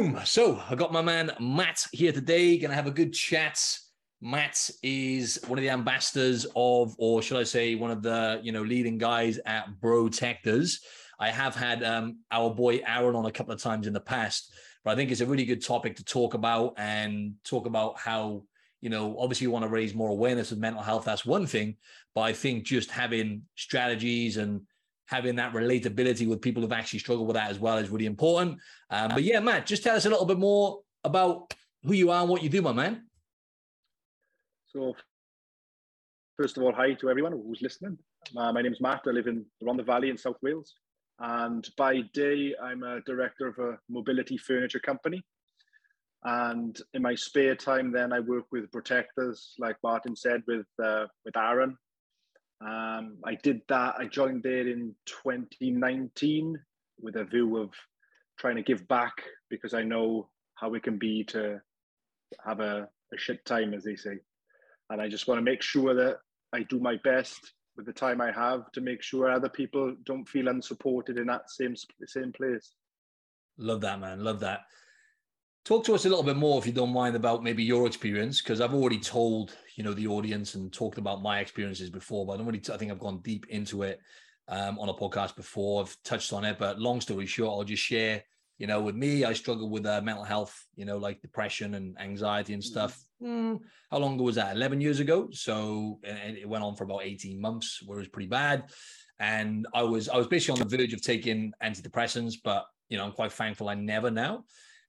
Boom. So I got my man Matt here today. Gonna have a good chat. Matt is one of the ambassadors of, or should I say, one of the you know leading guys at Brotectors. I have had um, our boy Aaron on a couple of times in the past, but I think it's a really good topic to talk about and talk about how you know obviously you want to raise more awareness of mental health. That's one thing, but I think just having strategies and having that relatability with people who've actually struggled with that as well is really important. Um, but yeah, Matt, just tell us a little bit more about who you are and what you do, my man. So, first of all, hi to everyone who's listening. Uh, my name is Matt. I live in Rhondda Valley in South Wales. And by day, I'm a director of a mobility furniture company. And in my spare time, then I work with Brotectors, like Martin said, with uh, with Aaron um, I did that. I joined there in 2019 with a view of trying to give back because I know how it can be to have a, a shit time, as they say. And I just want to make sure that I do my best with the time I have to make sure other people don't feel unsupported in that same same place. Love that, man. Love that. Talk to us a little bit more, if you don't mind, about maybe your experience, because I've already told you know the audience and talked about my experiences before, but I don't really. T- I think I've gone deep into it um, on a podcast before. I've touched on it, but long story short, I'll just share. You know, with me, I struggle with uh, mental health. You know, like depression and anxiety and stuff. Mm, how long ago was that? Eleven years ago. So, and it went on for about eighteen months, where it was pretty bad. And I was I was basically on the verge of taking antidepressants, but you know, I'm quite thankful I never now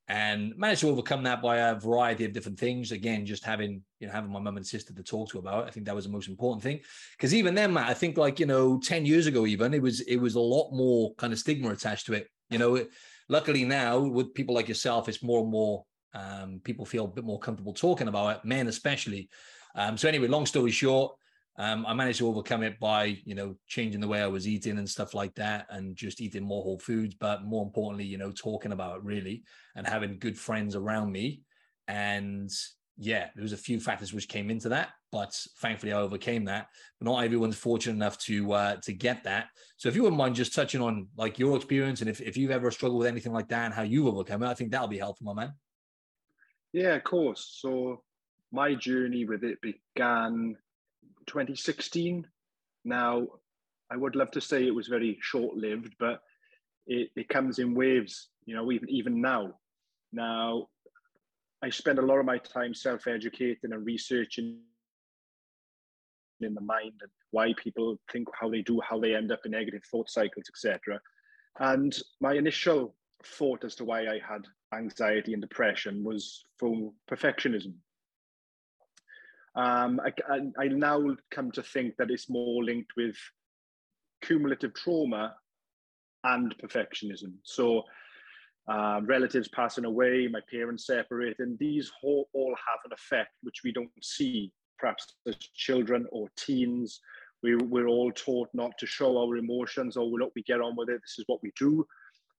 and managed to overcome that by a variety of different things. Again, just having you know having my mum and sister to talk to about. It. I think that was the most important thing because even then, Matt, I think like you know ten years ago, even it was it was a lot more kind of stigma attached to it. You know, it, luckily now with people like yourself, it's more and more um, people feel a bit more comfortable talking about it, men especially. Um, so anyway, long story short, um, I managed to overcome it by, you know, changing the way I was eating and stuff like that, and just eating more whole foods. But more importantly, you know, talking about it really and having good friends around me. And yeah, there was a few factors which came into that, but thankfully I overcame that. But not everyone's fortunate enough to uh, to get that. So if you wouldn't mind just touching on like your experience and if, if you've ever struggled with anything like that and how you've overcome it, I think that'll be helpful, my man. Yeah, of course. So my journey with it began 2016. Now, I would love to say it was very short lived, but it, it comes in waves, you know, even, even now. Now, I spend a lot of my time self educating and researching in the mind and why people think how they do, how they end up in negative thought cycles, etc. And my initial thought as to why I had anxiety and depression was from perfectionism. Um, I, I, I now come to think that it's more linked with cumulative trauma and perfectionism. So, uh, relatives passing away, my parents separating, these all, all have an effect which we don't see perhaps as children or teens. We, we're all taught not to show our emotions or we look, we get on with it. This is what we do.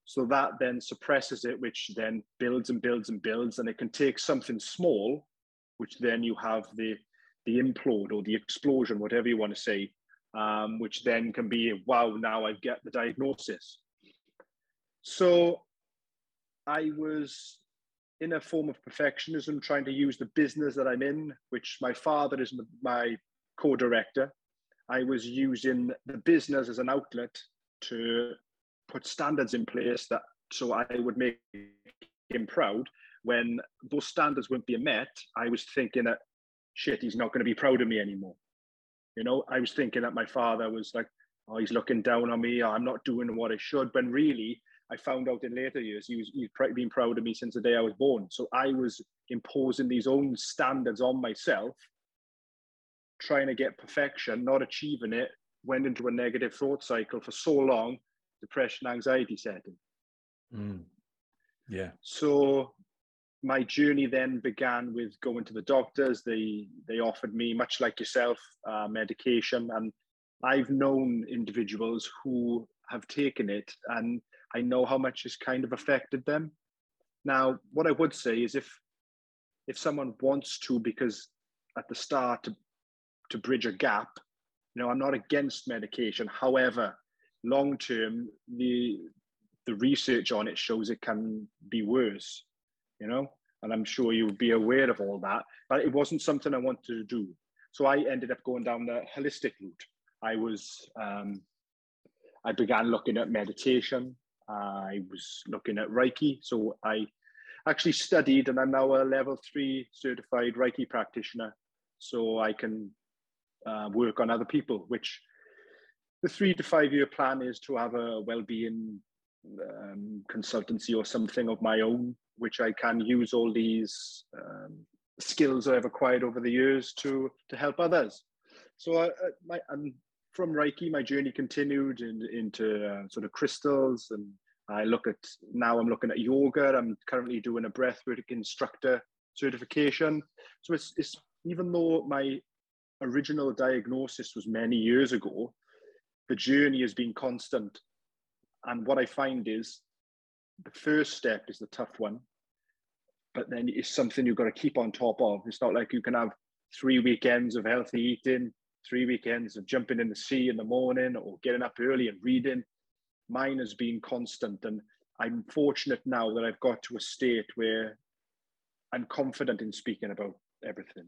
So that then suppresses it, which then builds and builds and builds. And it can take something small which then you have the the implode or the explosion, whatever you want to say, um, which then can be wow, now I get the diagnosis. So I was in a form of perfectionism, trying to use the business that I'm in, which my father is my co-director. I was using the business as an outlet to put standards in place that so I would make him proud when those standards weren't being met, I was thinking that shit, he's not going to be proud of me anymore. You know, I was thinking that my father was like, oh, he's looking down on me. I'm not doing what I should. When really, I found out in later years he was he's been proud of me since the day I was born. So I was imposing these own standards on myself, trying to get perfection, not achieving it. Went into a negative thought cycle for so long, depression, anxiety setting. Mm. Yeah. So my journey then began with going to the doctors. They they offered me, much like yourself, uh, medication, and I've known individuals who have taken it, and I know how much it's kind of affected them. Now, what I would say is, if if someone wants to, because at the start to to bridge a gap, you know, I'm not against medication. However, long term, the the research on it shows it can be worse, you know. And I'm sure you'll be aware of all that, but it wasn't something I wanted to do. So I ended up going down the holistic route. I was, um, I began looking at meditation. I was looking at Reiki. So I actually studied, and I'm now a level three certified Reiki practitioner. So I can uh, work on other people, which the three to five year plan is to have a well-being um, consultancy or something of my own, which I can use all these um, skills I've acquired over the years to to help others. So I, I my, and from Reiki, my journey continued in, into uh, sort of crystals, and I look at now. I'm looking at yoga. I'm currently doing a breathwork instructor certification. So it's, it's even though my original diagnosis was many years ago, the journey has been constant. And what I find is the first step is the tough one, but then it's something you've got to keep on top of. It's not like you can have three weekends of healthy eating, three weekends of jumping in the sea in the morning or getting up early and reading. Mine has been constant. And I'm fortunate now that I've got to a state where I'm confident in speaking about everything.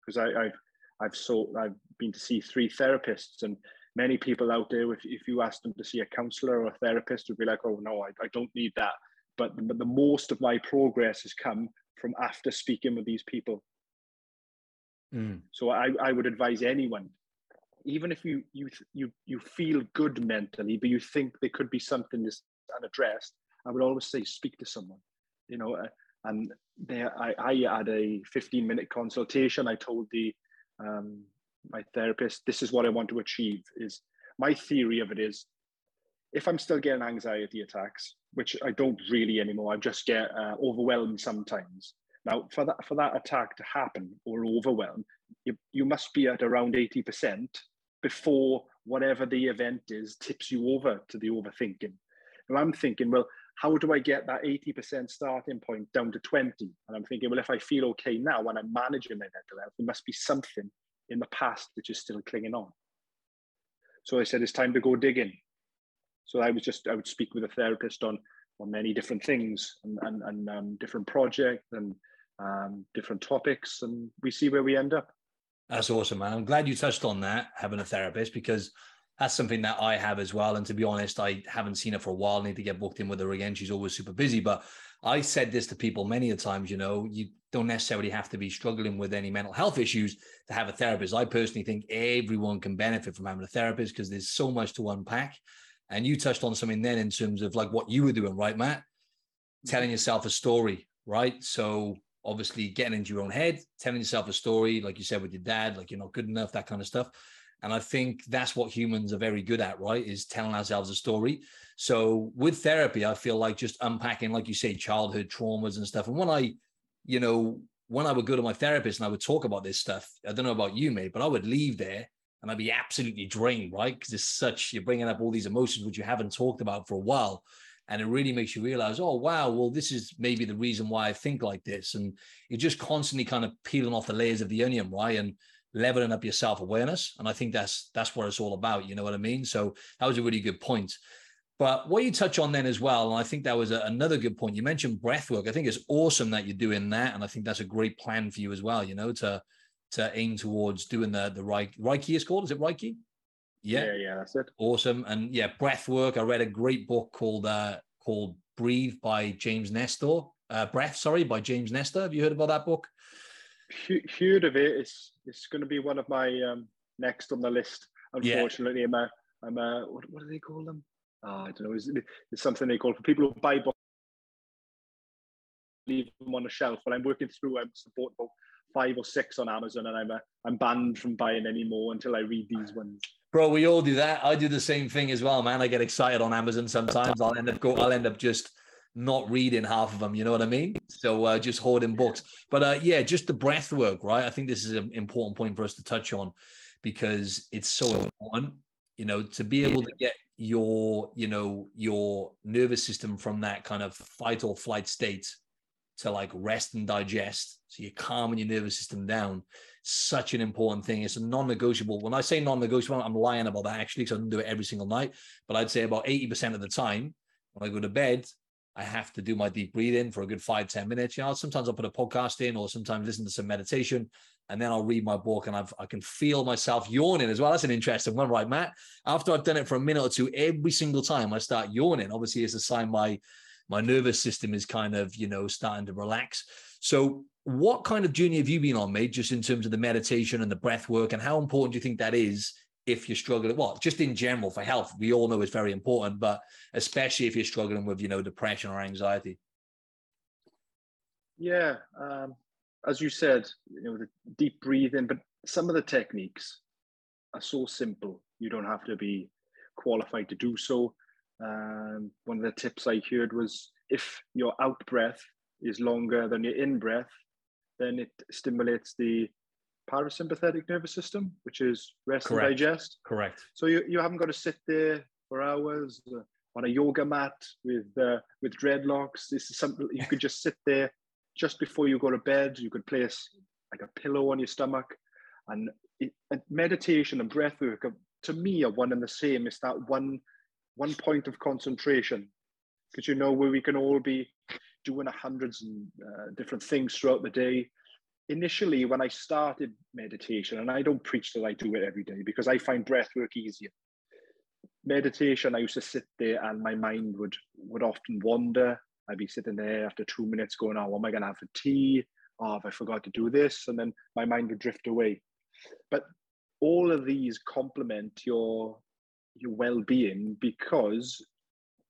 Because I, have I've so I've been to see three therapists and many people out there, if, if you ask them to see a counselor or a therapist, would be like, oh, no, I, I don't need that. But, but the most of my progress has come from after speaking with these people. Mm. So I, I would advise anyone, even if you, you, you, you feel good mentally, but you think there could be something that's unaddressed, I would always say, speak to someone, you know, uh, and there I, I had a 15 minute consultation. I told the um, my therapist, this is what I want to achieve. Is my theory of it is, if I'm still getting anxiety attacks, which I don't really anymore, I just get uh, overwhelmed sometimes. Now, for that for that attack to happen or overwhelm, you, you must be at around 80% before whatever the event is tips you over to the overthinking. And I'm thinking, well, how do I get that 80% starting point down to 20? And I'm thinking, well, if I feel okay now when I'm managing my mental health, there must be something in the past which is still clinging on. So I said, it's time to go digging. So I was just, I would speak with a therapist on, on many different things and, and, and um, different projects and um, different topics, and we see where we end up. That's awesome, man. I'm glad you touched on that, having a therapist, because that's something that I have as well. And to be honest, I haven't seen her for a while. I need to get booked in with her again. She's always super busy. But I said this to people many a times, you know, you don't necessarily have to be struggling with any mental health issues to have a therapist. I personally think everyone can benefit from having a therapist because there's so much to unpack. And you touched on something then in terms of like what you were doing, right, Matt? Mm-hmm. Telling yourself a story, right? So obviously getting into your own head, telling yourself a story, like you said with your dad, like you're not good enough, that kind of stuff. And I think that's what humans are very good at, right? Is telling ourselves a story. So with therapy, I feel like just unpacking, like you say, childhood traumas and stuff. And when I, you know, when I would go to my therapist and I would talk about this stuff, I don't know about you, mate, but I would leave there and I'd be absolutely drained, right? Because it's such, you're bringing up all these emotions which you haven't talked about for a while. And it really makes you realize, oh, wow, well, this is maybe the reason why I think like this. And you're just constantly kind of peeling off the layers of the onion, right? And leveling up your self-awareness and i think that's that's what it's all about you know what i mean so that was a really good point but what you touch on then as well and i think that was a, another good point you mentioned breath work i think it's awesome that you're doing that and i think that's a great plan for you as well you know to to aim towards doing the the reiki, reiki is called is it reiki yeah yeah, yeah that's it awesome and yeah breath work i read a great book called uh called breathe by james nestor uh breath sorry by james nestor have you heard about that book heard of it. It's it's going to be one of my um, next on the list. Unfortunately, yeah. I'm a, I'm a what, what do they call them? Oh, I don't know. It's, it's something they call for people who buy books, leave them on a shelf. But I'm working through. I'm support about five or six on Amazon, and I'm a, I'm banned from buying any more until I read these ones. Bro, we all do that. I do the same thing as well, man. I get excited on Amazon sometimes. I'll end up go. I'll end up just not reading half of them. You know what I mean? So uh, just hoarding books. But uh, yeah, just the breath work, right? I think this is an important point for us to touch on because it's so important. You know, to be able to get your, you know, your nervous system from that kind of fight or flight state to like rest and digest. So you're calming your nervous system down. Such an important thing. It's a non-negotiable. When I say non-negotiable, I'm lying about that actually because I don't do it every single night. But I'd say about 80% of the time, when I go to bed, I have to do my deep breathing for a good five ten minutes. You know, sometimes I'll put a podcast in or sometimes listen to some meditation and then I'll read my book and I've, I can feel myself yawning as well. That's an interesting one, right, Matt? After I've done it for a minute or two, every single time I start yawning, obviously it's a sign my, my nervous system is kind of, you know, starting to relax. So what kind of journey have you been on, mate, just in terms of the meditation and the breath work and how important do you think that is if you're struggling, well, just in general for health, we all know it's very important, but especially if you're struggling with, you know, depression or anxiety. Yeah, um, as you said, you know, the deep breathing, but some of the techniques are so simple. You don't have to be qualified to do so. Um, one of the tips I heard was if your out breath is longer than your in breath, then it stimulates the parasympathetic nervous system, which is rest Correct. and digest. Correct. So you, you haven't got to sit there for hours uh, on a yoga mat with uh, with dreadlocks. This is something you could just sit there just before you go to bed. You could place like a pillow on your stomach, and, it, and meditation and breath work are, to me are one and the same. It's that one one point of concentration because you know where we can all be doing hundreds and uh, different things throughout the day initially when I started meditation, and I don't preach that I do it every day because I find breath work easier. Meditation, I used to sit there and my mind would would often wander. I'd be sitting there after two minutes going, oh, what am I gonna have for tea? Oh, have I forgot to do this? And then my mind would drift away. But all of these complement your your well-being because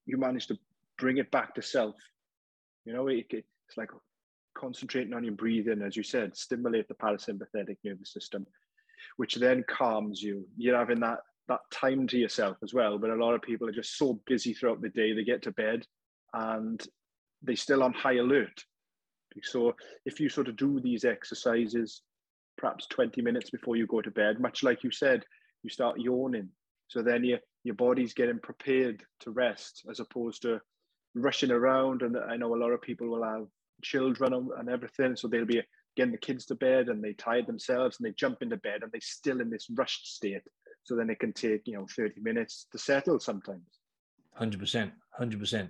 you manage to bring it back to self. You know, it, it's like concentrating on your breathing, as you said, stimulate the parasympathetic nervous system, which then calms you. You're having that that time to yourself as well. But a lot of people are just so busy throughout the day, they get to bed and they still on high alert. So if you sort of do these exercises, perhaps 20 minutes before you go to bed, much like you said, you start yawning. So then your your body's getting prepared to rest as opposed to rushing around. And I know a lot of people will have children and everything. So they'll be getting the kids to bed and they tired themselves and they jump into bed and they're still in this rushed state. So then it can take, you know, 30 minutes to settle sometimes. 100%. 100%.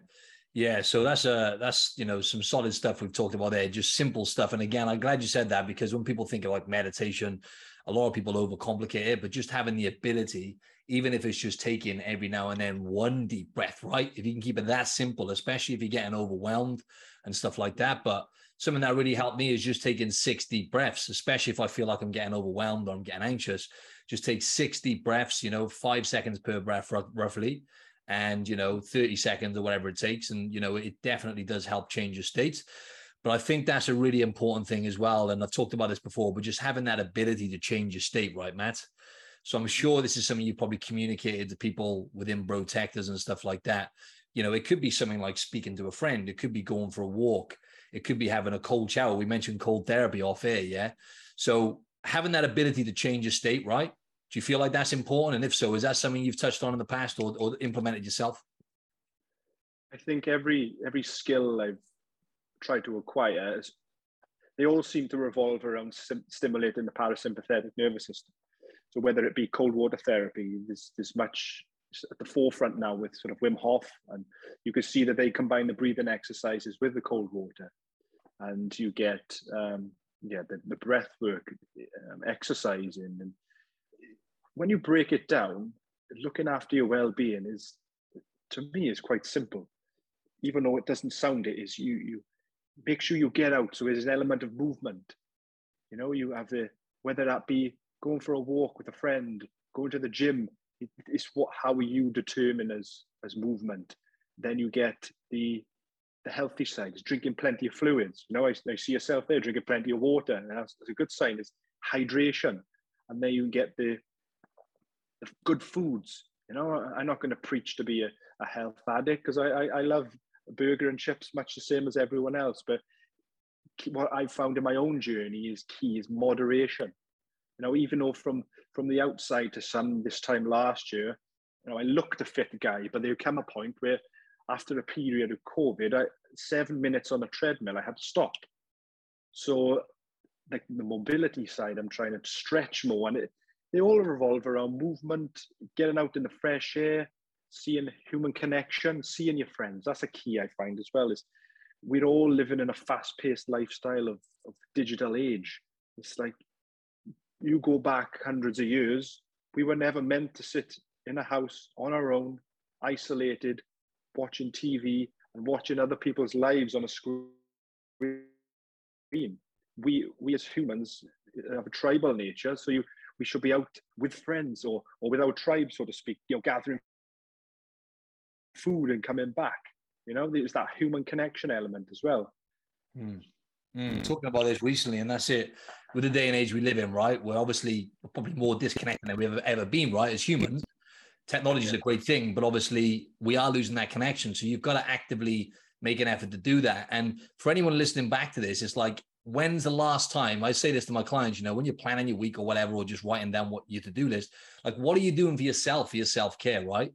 Yeah, so that's uh that's you know some solid stuff we've talked about there, just simple stuff. And again, I'm glad you said that because when people think of like meditation, a lot of people overcomplicate it, but just having the ability, even if it's just taking every now and then one deep breath, right? If you can keep it that simple, especially if you're getting overwhelmed and stuff like that. But something that really helped me is just taking six deep breaths, especially if I feel like I'm getting overwhelmed or I'm getting anxious. Just take six deep breaths, you know, five seconds per breath roughly, and, you know, 30 seconds or whatever it takes. And, you know, it definitely does help change your state. But I think that's a really important thing as well. And I've talked about this before, but just having that ability to change your state, right, Matt? So I'm sure this is something you probably communicated to people within Brotectors and stuff like that. You know, it could be something like speaking to a friend. It could be going for a walk. It could be having a cold shower. We mentioned cold therapy off air, yeah. So having that ability to change your state, right? You feel like that's important? And if so, is that something you've touched on in the past or, or implemented yourself? I think every every skill I've tried to acquire, they all seem to revolve around sim- stimulating the parasympathetic nervous system. So whether it be cold water therapy, there's there's much at the forefront now with sort of Wim Hof, and you can see that they combine the breathing exercises with the cold water, and you get um, yeah the, the breath work, um, exercising, and when you break it down, looking after your well-being is to me is quite simple, even though it doesn't sound it. Is you you make sure you get out, so there's an element of movement. You know, you have the whether that be going for a walk with a friend, going to the gym, it's what how you determine as as movement. Then you get the the healthy side is drinking plenty of fluids. You know, I, I see yourself there drinking plenty of water, and that's, that's a good sign. It's hydration, and then you get the good foods. You know, I'm not going to preach to be a, a health addict because I, I I love burger and chips much the same as everyone else. But what I've found in my own journey is key is moderation. You know, even though from from the outside to some this time last year, you know, I looked a fit guy, but there came a point where after a period of COVID, I, seven minutes on a treadmill, I had to stop. So, like the mobility side, I'm trying to stretch more, and it, they all revolve around movement, getting out in the fresh air, seeing human connection, seeing your friends. That's a key I find as well. Is we're all living in a fast-paced lifestyle of, of digital age. It's like you go back hundreds of years, we were never meant to sit in a house on our own, isolated, watching TV and watching other people's lives on a screen. We we as humans have a tribal nature, so you we should be out with friends or or with our tribe, so to speak, you know, gathering food and coming back. You know, there's that human connection element as well. Mm. Mm, talking about this recently, and that's it. With the day and age we live in, right? We're obviously probably more disconnected than we've ever, ever been, right? As humans, technology yeah. is a great thing, but obviously we are losing that connection. So you've got to actively make an effort to do that. And for anyone listening back to this, it's like, when's the last time I say this to my clients? You know, when you're planning your week or whatever, or just writing down what your to do list, like, what are you doing for yourself, for your self care, right?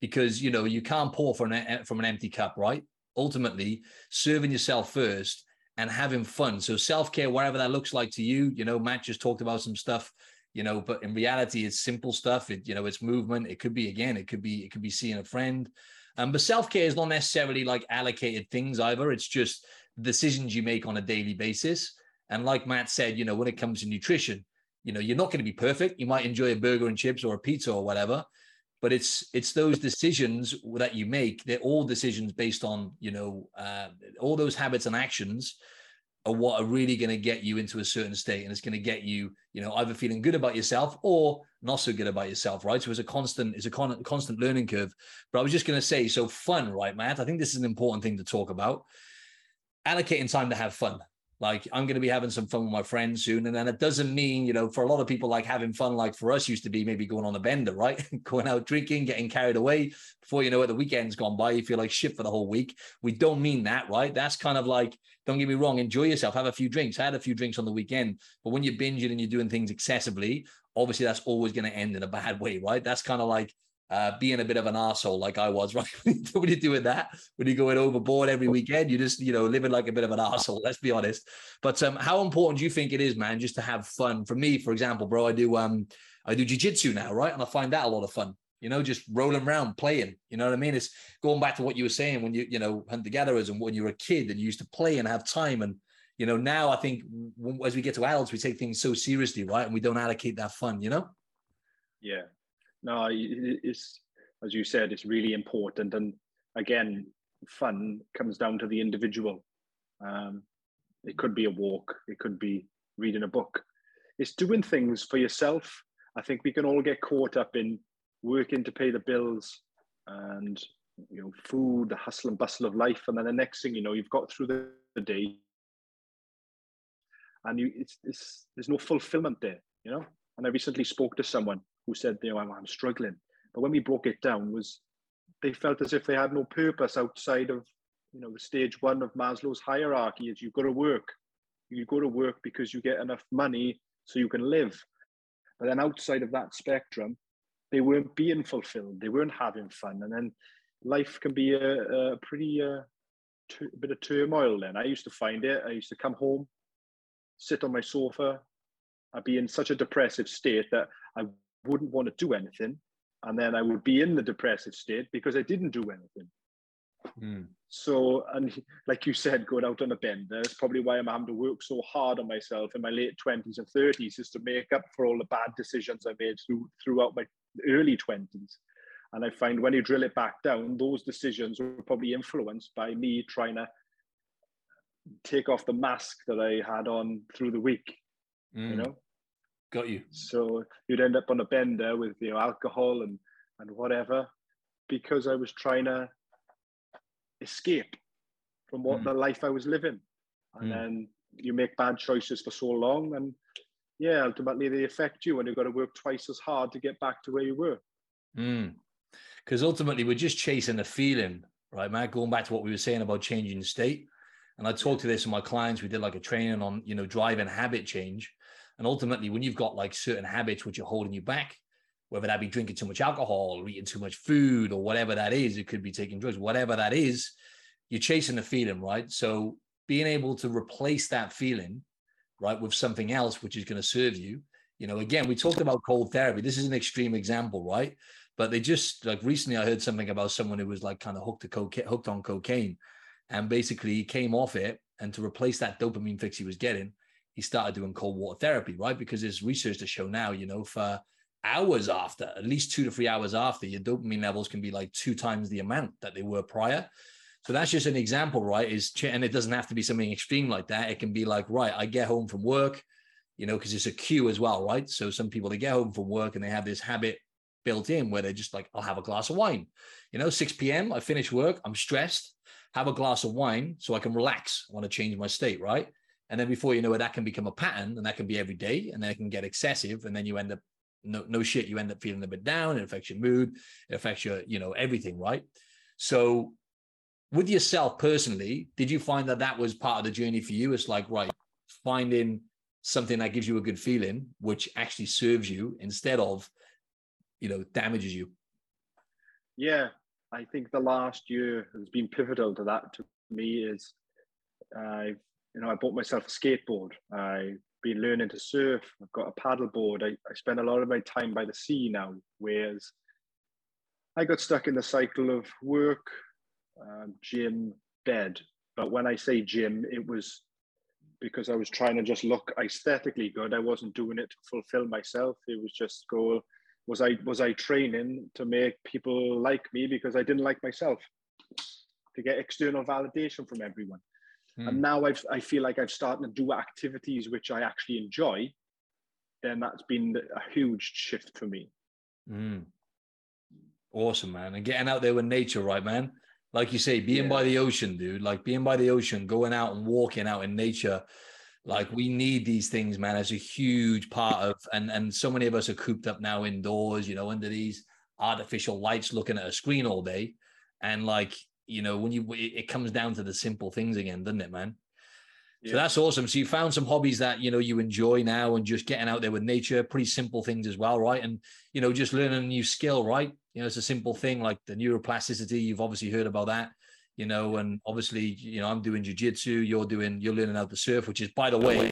Because you know you can't pour from an from an empty cup, right? Ultimately, serving yourself first and having fun. So self care, whatever that looks like to you, you know, Matt just talked about some stuff, you know, but in reality, it's simple stuff. It, you know, it's movement. It could be again, it could be, it could be seeing a friend. Um, but self care is not necessarily like allocated things either. It's just decisions you make on a daily basis. And like Matt said, you know, when it comes to nutrition, you know, you're not going to be perfect. You might enjoy a burger and chips or a pizza or whatever, but it's it's those decisions that you make they're all decisions based on you know uh, all those habits and actions are what are really going to get you into a certain state. And it's going to get you you know either feeling good about yourself or not so good about yourself right? So it's a constant it's a con- constant learning curve. But i was just going to say so fun right matt? I think this is an important thing to talk about allocating time to have fun like I'm going to be having some fun with my friends soon. And then it doesn't mean, you know, for a lot of people, like having fun, like for us used to be maybe going on a bender, right? going out drinking, getting carried away. Before you know it, the weekend's gone by. You feel like shit for the whole week. We don't mean that, right? That's kind of like, don't get me wrong, enjoy yourself, have a few drinks. I had a few drinks on the weekend. But when you're binging and you're doing things excessively, obviously that's always going to end in a bad way, right? That's kind of like uh, being a bit of an asshole like I was, right? when you're doing that, when you're going overboard every weekend, you just, you know, living like a bit of an asshole. Let's be honest. But um, how important do you think it is, man, just to have fun? For me, for example, bro, I do um, I do jujitsu now, right? And I find that a lot of fun. You know, just rolling around, playing. You know what I mean? It's going back to what you were saying when you, you know, hunter gatherers and when you were a kid and you used to play and have time. And you know, now I think as we get to adults, we take things so seriously, right? And we don't allocate that fun. You know? Yeah, no, it's as you said, it's really important. And again, fun comes down to the individual. Um, it could be a walk, it could be reading a book. It's doing things for yourself. I think we can all get caught up in working to pay the bills and you know food, the hustle and bustle of life, and then the next thing you know, you've got through the, the day, and you it's, it's there's no fulfillment there, you know. And I recently spoke to someone who said, you know, I'm, struggling. But when we broke it down, was they felt as if they had no purpose outside of, you know, the stage one of Maslow's hierarchy is you've got to work. You go to work because you get enough money so you can live. But then outside of that spectrum, they weren't being fulfilled. They weren't having fun. And then life can be a, a pretty uh, t- bit of turmoil then. I used to find it. I used to come home, sit on my sofa. I'd be in such a depressive state that I wouldn't want to do anything. And then I would be in the depressive state because I didn't do anything. Mm. So, and like you said, going out on a bender is probably why I'm having to work so hard on myself in my late 20s and 30s is to make up for all the bad decisions I made through, throughout my early 20s. And I find when you drill it back down, those decisions were probably influenced by me trying to take off the mask that I had on through the week, mm. you know? Got you. So you'd end up on a bender with you know alcohol and and whatever, because I was trying to escape from what mm. the life I was living, and mm. then you make bad choices for so long, and yeah, ultimately they affect you, and you've got to work twice as hard to get back to where you were. Because mm. ultimately we're just chasing a feeling, right, Matt? Going back to what we were saying about changing state, and I talked to this with my clients. We did like a training on you know driving habit change and ultimately, when you've got like certain habits which are holding you back, whether that be drinking too much alcohol or eating too much food or whatever that is, it could be taking drugs, whatever that is, you're chasing the feeling, right? So being able to replace that feeling, right, with something else which is going to serve you. You know, again, we talked about cold therapy. This is an extreme example, right? but they just like recently I heard something about someone who was like kind of hooked to cocaine, hooked on cocaine, and basically he came off it, and to replace that dopamine fix he was getting, he started doing cold water therapy, right? Because there's research to show now, you know, for hours after, at least two to three hours after, your dopamine levels can be like two times the amount that they were prior. So that's just an example, right? Is and it doesn't have to be something extreme like that. It can be like, right, I get home from work, you know, because it's a cue as well, right? So some people they get home from work and they have this habit built in where they're just like, I'll have a glass of wine. You know, 6 p.m. I finish work, I'm stressed, have a glass of wine so I can relax. I want to change my state, right? And then before you know it, that can become a pattern and that can be every day and then it can get excessive. And then you end up no, no shit, you end up feeling a bit down. It affects your mood, it affects your, you know, everything, right? So with yourself personally, did you find that that was part of the journey for you? It's like, right, finding something that gives you a good feeling, which actually serves you instead of, you know, damages you. Yeah, I think the last year has been pivotal to that. To me, is I've you know I bought myself a skateboard. I've been learning to surf. I've got a paddle board. I, I spend a lot of my time by the sea now, whereas I got stuck in the cycle of work, um, gym, bed. But when I say gym, it was because I was trying to just look aesthetically good. I wasn't doing it to fulfill myself. It was just goal. Was I was I training to make people like me because I didn't like myself? To get external validation from everyone. Mm. And now I've, I feel like I've started to do activities which I actually enjoy. Then that's been a huge shift for me. Mm. Awesome, man. And getting out there with nature, right, man? Like you say, being yeah. by the ocean, dude, like being by the ocean, going out and walking out in nature. Like we need these things, man. It's a huge part of, and and so many of us are cooped up now indoors, you know, under these artificial lights, looking at a screen all day, and like you know, when you it comes down to the simple things again, doesn't it, man? Yeah. So that's awesome. So you found some hobbies that you know you enjoy now, and just getting out there with nature, pretty simple things as well, right? And you know, just learning a new skill, right? You know, it's a simple thing like the neuroplasticity. You've obviously heard about that, you know, and obviously, you know, I'm doing jujitsu. You're doing, you're learning how to surf, which is, by the way,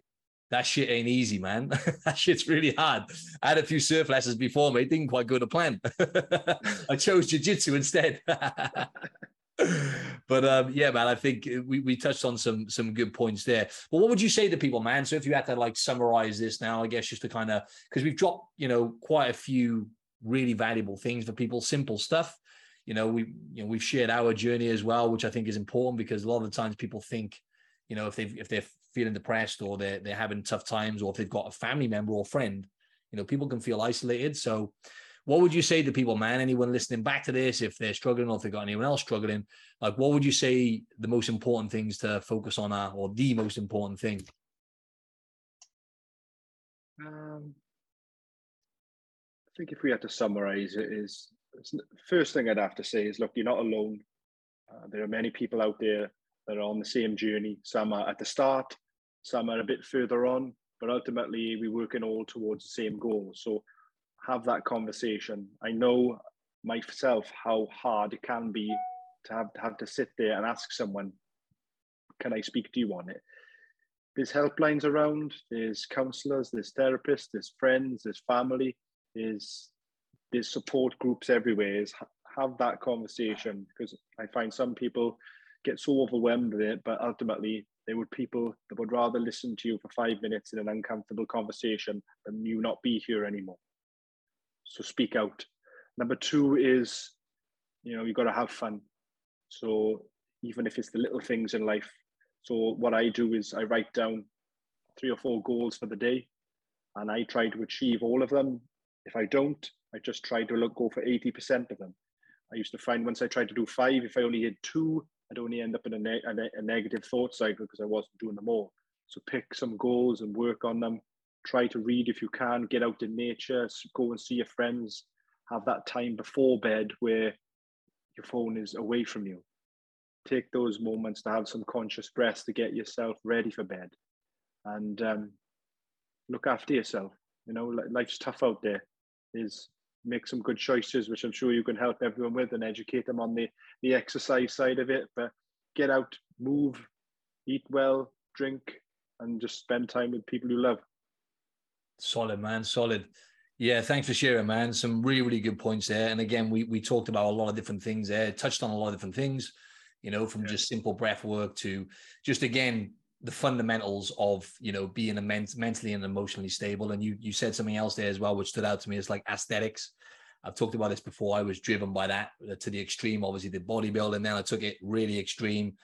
that shit ain't easy, man. that shit's really hard. I had a few surf lessons before me. Didn't quite go to plan. I chose jiu-jitsu instead. but um, yeah, man, I think we, we touched on some some good points there. But what would you say to people, man? So if you had to like summarize this now, I guess just to kind of because we've dropped, you know, quite a few really valuable things for people, simple stuff. You know, we you know we've shared our journey as well, which I think is important because a lot of the times people think, you know, if they if they're feeling depressed or they're they're having tough times or if they've got a family member or friend, you know, people can feel isolated. So what would you say to people, man? Anyone listening back to this, if they're struggling or if they've got anyone else struggling, like what would you say the most important things to focus on are, or the most important thing? Um, I think if we had to summarize it, is first thing I'd have to say is look, you're not alone. Uh, there are many people out there that are on the same journey. Some are at the start, some are a bit further on, but ultimately we're working all towards the same goal. So have that conversation. I know myself how hard it can be to have to have to sit there and ask someone, "Can I speak to you on it?" There's helplines around. There's counsellors. There's therapists. There's friends. There's family. There's there's support groups everywhere. Is have that conversation because I find some people get so overwhelmed with it, but ultimately they would people that would rather listen to you for five minutes in an uncomfortable conversation than you not be here anymore. So speak out. Number two is, you know, you got to have fun. So even if it's the little things in life. So what I do is I write down three or four goals for the day, and I try to achieve all of them. If I don't, I just try to look, go for 80% of them. I used to find once I tried to do five, if I only did two, I'd only end up in a, ne- a, ne- a negative thought cycle because I wasn't doing them all. So pick some goals and work on them try to read if you can, get out in nature, go and see your friends, have that time before bed where your phone is away from you. Take those moments to have some conscious breaths to get yourself ready for bed and um, look after yourself. You know, life's tough out there. Is make some good choices, which I'm sure you can help everyone with and educate them on the, the exercise side of it. But get out, move, eat well, drink, and just spend time with people you love. Solid, man. Solid. Yeah, thanks for sharing, man. Some really, really good points there. And again, we we talked about a lot of different things there, touched on a lot of different things, you know, from yeah. just simple breath work to just again the fundamentals of you know being a ment- mentally and emotionally stable. And you you said something else there as well, which stood out to me. It's like aesthetics. I've talked about this before. I was driven by that uh, to the extreme. Obviously, the bodybuilding. Then I took it really extreme,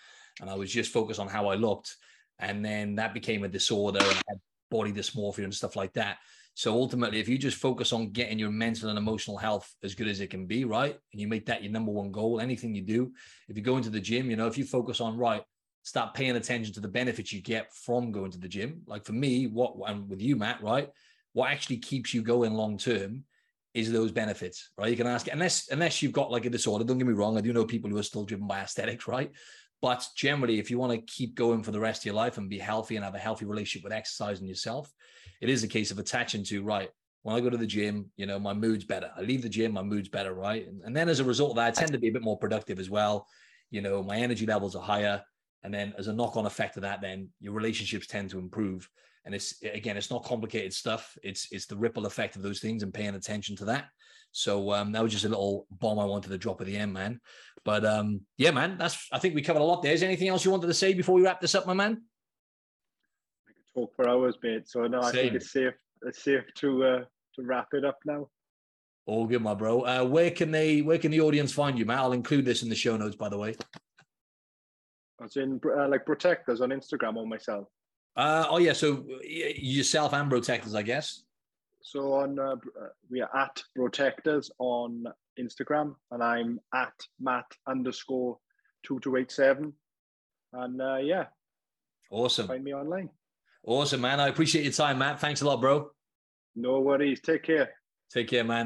and I was just focused on how I looked. And then that became a disorder. And I had body dysmorphia and stuff like that. So ultimately, if you just focus on getting your mental and emotional health as good as it can be, right, and you make that your number one goal, anything you do, if you go into the gym, you know, if you focus on right, start paying attention to the benefits you get from going to the gym. Like for me, what and with you, Matt, right, what actually keeps you going long term is those benefits, right? You can ask unless unless you've got like a disorder. Don't get me wrong, I do know people who are still driven by aesthetics, right? But generally, if you want to keep going for the rest of your life and be healthy and have a healthy relationship with exercise and yourself, it is a case of attaching to, right, when I go to the gym, you know, my mood's better. I leave the gym, my mood's better, right? And, and then as a result of that, I tend to be a bit more productive as well. You know, my energy levels are higher. And then as a knock-on effect of that, then your relationships tend to improve. And it's again, it's not complicated stuff. It's it's the ripple effect of those things and paying attention to that. So um, that was just a little bomb I wanted to drop at the end, man. But um, yeah, man, that's I think we covered a lot there. Is anything else you wanted to say before we wrap this up, my man? I could talk for hours, mate. So no, I think it's safe. It's safe to uh, to wrap it up now. All good, my bro. Uh, where can they? Where can the audience find you, Matt? I'll include this in the show notes, by the way. As in, uh, like Brotectors on Instagram or myself. Uh, oh yeah, so yourself and Brotectors, I guess. So on uh, uh, we are at Brotectors on Instagram, and I'm at Matt underscore two two eight seven, and uh, yeah, awesome. Find me online. Awesome, man. I appreciate your time, Matt. Thanks a lot, bro. No worries. Take care. Take care, man.